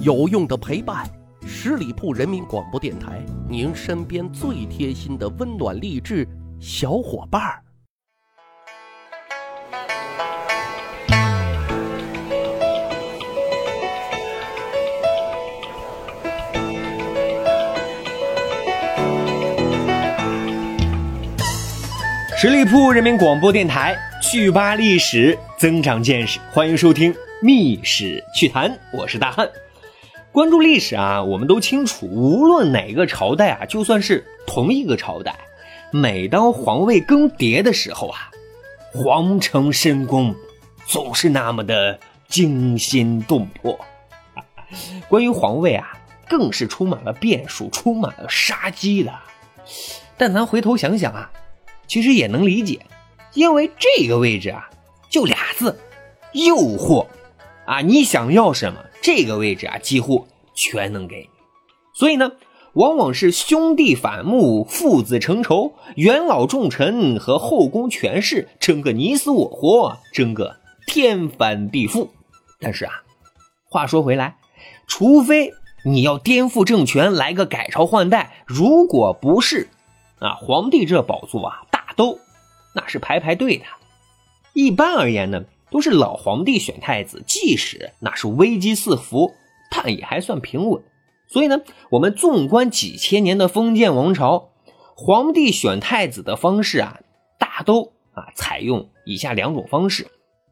有用的陪伴，十里铺人民广播电台，您身边最贴心的温暖励志小伙伴儿。十里铺人民广播电台，趣吧历史，增长见识，欢迎收听《密史趣谈》，我是大汉。关注历史啊，我们都清楚，无论哪个朝代啊，就算是同一个朝代，每当皇位更迭的时候啊，皇城深宫总是那么的惊心动魄。关于皇位啊，更是充满了变数，充满了杀机的。但咱回头想想啊，其实也能理解，因为这个位置啊，就俩字：诱惑。啊，你想要什么？这个位置啊，几乎全能给。所以呢，往往是兄弟反目，父子成仇，元老重臣和后宫权势争个你死我活，争个天翻地覆。但是啊，话说回来，除非你要颠覆政权，来个改朝换代，如果不是，啊，皇帝这宝座啊，大都那是排排队的。一般而言呢。都是老皇帝选太子，即使那是危机四伏，但也还算平稳。所以呢，我们纵观几千年的封建王朝，皇帝选太子的方式啊，大都啊采用以下两种方式。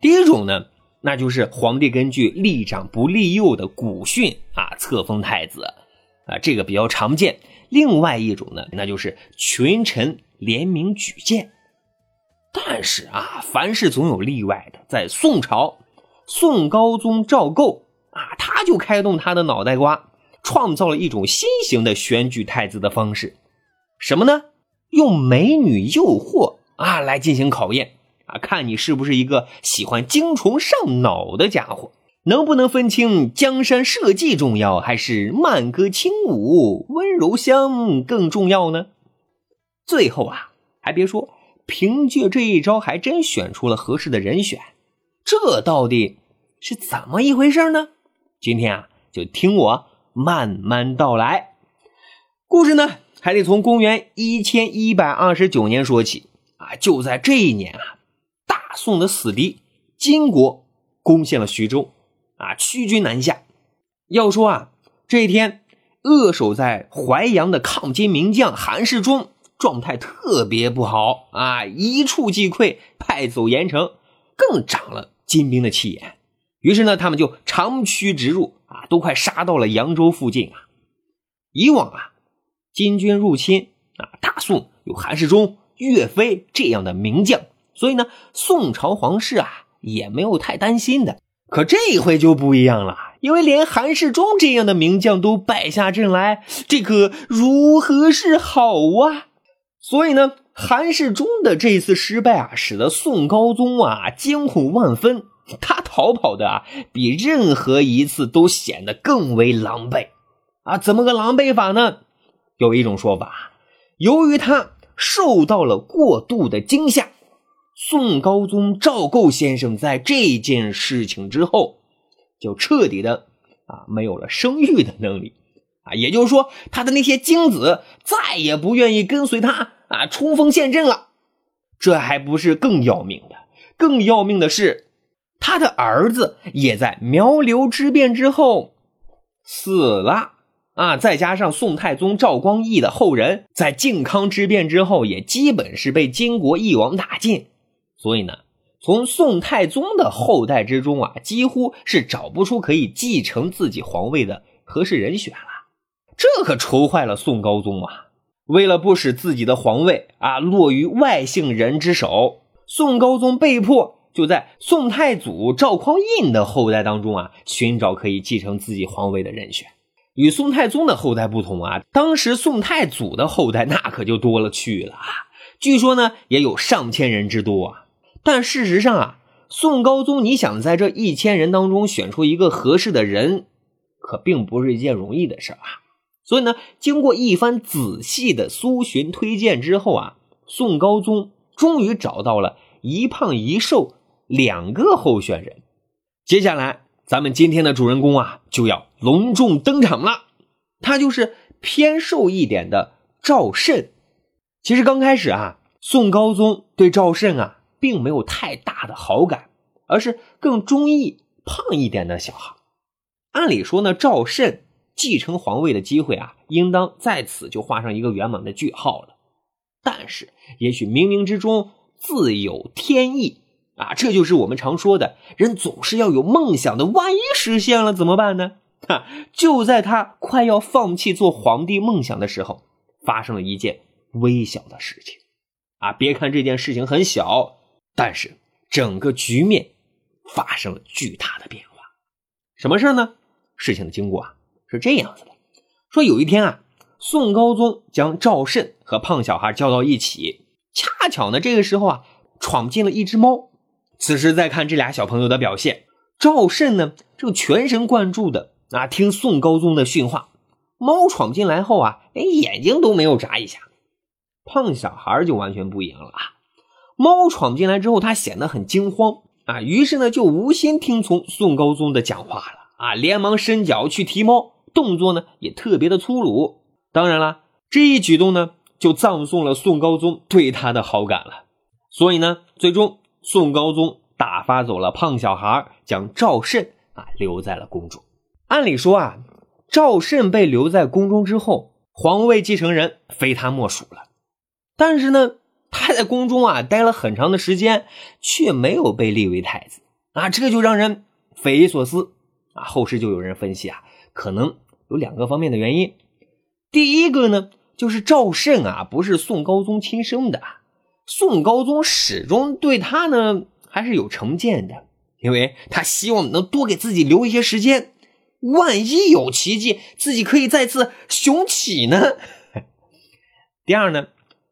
第一种呢，那就是皇帝根据立长不立幼的古训啊册封太子，啊这个比较常见。另外一种呢，那就是群臣联名举荐。但是啊，凡事总有例外的。在宋朝，宋高宗赵构啊，他就开动他的脑袋瓜，创造了一种新型的选举太子的方式。什么呢？用美女诱惑啊来进行考验啊，看你是不是一个喜欢精虫上脑的家伙，能不能分清江山社稷重要，还是慢歌轻舞温柔乡更重要呢？最后啊，还别说。凭借这一招，还真选出了合适的人选，这到底是怎么一回事呢？今天啊，就听我慢慢道来。故事呢，还得从公元一千一百二十九年说起啊。就在这一年啊，大宋的死敌金国攻陷了徐州啊，屈军南下。要说啊，这一天扼守在淮阳的抗金名将韩世忠。状态特别不好啊！一触即溃，派走盐城，更长了金兵的气焰。于是呢，他们就长驱直入啊，都快杀到了扬州附近啊。以往啊，金军入侵啊，大宋有韩世忠、岳飞这样的名将，所以呢，宋朝皇室啊也没有太担心的。可这一回就不一样了，因为连韩世忠这样的名将都败下阵来，这可如何是好啊？所以呢，韩世忠的这次失败啊，使得宋高宗啊惊恐万分。他逃跑的啊，比任何一次都显得更为狼狈啊！怎么个狼狈法呢？有一种说法，由于他受到了过度的惊吓，宋高宗赵构先生在这件事情之后，就彻底的啊没有了生育的能力。啊，也就是说，他的那些精子再也不愿意跟随他啊冲锋陷阵了。这还不是更要命的，更要命的是，他的儿子也在苗刘之变之后死了啊。再加上宋太宗赵光义的后人，在靖康之变之后也基本是被金国一网打尽。所以呢，从宋太宗的后代之中啊，几乎是找不出可以继承自己皇位的合适人选了。这可愁坏了宋高宗啊！为了不使自己的皇位啊落于外姓人之手，宋高宗被迫就在宋太祖赵匡胤的后代当中啊寻找可以继承自己皇位的人选。与宋太宗的后代不同啊，当时宋太祖的后代那可就多了去了啊，据说呢也有上千人之多啊。但事实上啊，宋高宗你想在这一千人当中选出一个合适的人，可并不是一件容易的事啊。所以呢，经过一番仔细的搜寻推荐之后啊，宋高宗终于找到了一胖一瘦两个候选人。接下来，咱们今天的主人公啊，就要隆重登场了，他就是偏瘦一点的赵慎。其实刚开始啊，宋高宗对赵慎啊并没有太大的好感，而是更中意胖一点的小孩。按理说呢，赵慎继承皇位的机会啊，应当在此就画上一个圆满的句号了。但是，也许冥冥之中自有天意啊！这就是我们常说的，人总是要有梦想的。万一实现了怎么办呢？哈！就在他快要放弃做皇帝梦想的时候，发生了一件微小的事情啊！别看这件事情很小，但是整个局面发生了巨大的变化。什么事呢？事情的经过啊是这样子的：说有一天啊。宋高宗将赵慎和胖小孩叫到一起，恰巧呢，这个时候啊，闯进了一只猫。此时再看这俩小朋友的表现，赵慎呢正全神贯注的啊听宋高宗的训话，猫闯进来后啊，连眼睛都没有眨一下。胖小孩就完全不一样了啊，猫闯进来之后，他显得很惊慌啊，于是呢就无心听从宋高宗的讲话了啊，连忙伸脚去提猫，动作呢也特别的粗鲁。当然了，这一举动呢，就葬送了宋高宗对他的好感了。所以呢，最终宋高宗打发走了胖小孩，将赵慎啊留在了宫中。按理说啊，赵慎被留在宫中之后，皇位继承人非他莫属了。但是呢，他在宫中啊待了很长的时间，却没有被立为太子啊，这就让人匪夷所思啊。后世就有人分析啊，可能有两个方面的原因。第一个呢，就是赵慎啊，不是宋高宗亲生的，宋高宗始终对他呢还是有成见的，因为他希望能多给自己留一些时间，万一有奇迹，自己可以再次雄起呢。第二呢，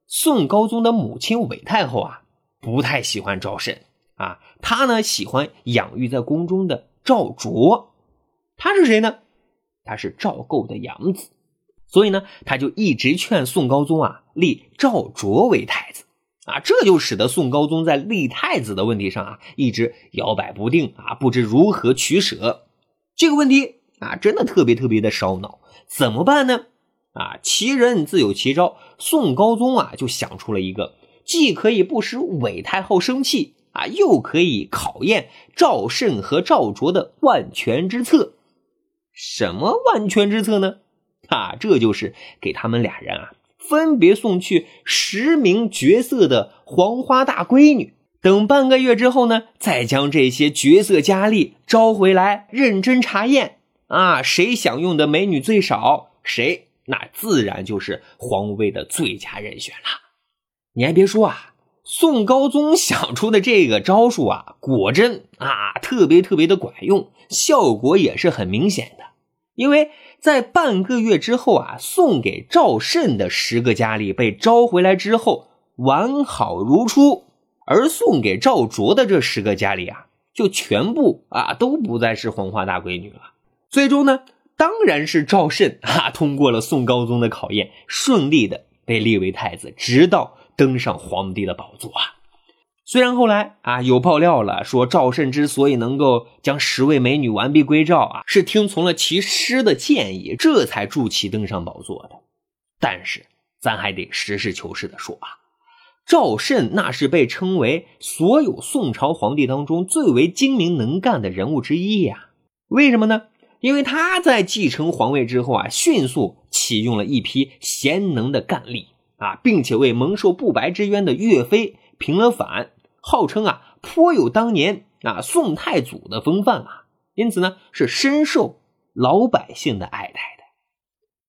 宋高宗的母亲韦太后啊，不太喜欢赵慎啊，她呢喜欢养育在宫中的赵卓，他是谁呢？他是赵构的养子。所以呢，他就一直劝宋高宗啊立赵卓为太子，啊，这就使得宋高宗在立太子的问题上啊一直摇摆不定啊，不知如何取舍。这个问题啊，真的特别特别的烧脑，怎么办呢？啊，其人自有其招，宋高宗啊就想出了一个既可以不使韦太后生气啊，又可以考验赵慎和赵卓的万全之策。什么万全之策呢？啊，这就是给他们俩人啊，分别送去十名绝色的黄花大闺女。等半个月之后呢，再将这些绝色佳丽招回来，认真查验。啊，谁享用的美女最少，谁那自然就是皇位的最佳人选了。你还别说啊，宋高宗想出的这个招数啊，果真啊，特别特别的管用，效果也是很明显的，因为。在半个月之后啊，送给赵慎的十个佳丽被招回来之后完好如初，而送给赵卓的这十个佳丽啊，就全部啊都不再是黄花大闺女了。最终呢，当然是赵慎啊通过了宋高宗的考验，顺利的被立为太子，直到登上皇帝的宝座啊。虽然后来啊有爆料了，说赵慎之所以能够将十位美女完璧归赵啊，是听从了其师的建议，这才助其登上宝座的。但是咱还得实事求是的说啊，赵慎那是被称为所有宋朝皇帝当中最为精明能干的人物之一呀。为什么呢？因为他在继承皇位之后啊，迅速启用了一批贤能的干吏啊，并且为蒙受不白之冤的岳飞平了反。号称啊颇有当年啊宋太祖的风范啊，因此呢是深受老百姓的爱戴的。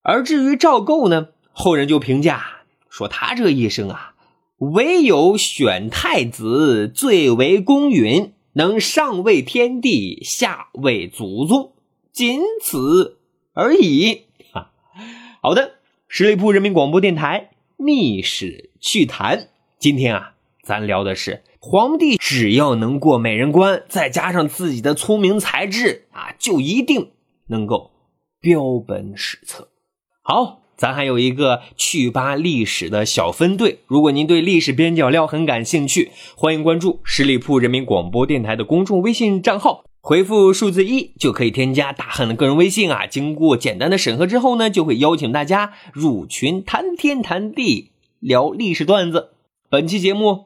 而至于赵构呢，后人就评价说他这一生啊，唯有选太子最为公允，能上位天地，下位祖宗，仅此而已。哈，好的，十里铺人民广播电台密史趣谈，今天啊，咱聊的是。皇帝只要能过美人关，再加上自己的聪明才智啊，就一定能够标本史册。好，咱还有一个趣吧历史的小分队，如果您对历史边角料很感兴趣，欢迎关注十里铺人民广播电台的公众微信账号。回复数字一就可以添加大汉的个人微信啊。经过简单的审核之后呢，就会邀请大家入群谈天谈地，聊历史段子。本期节目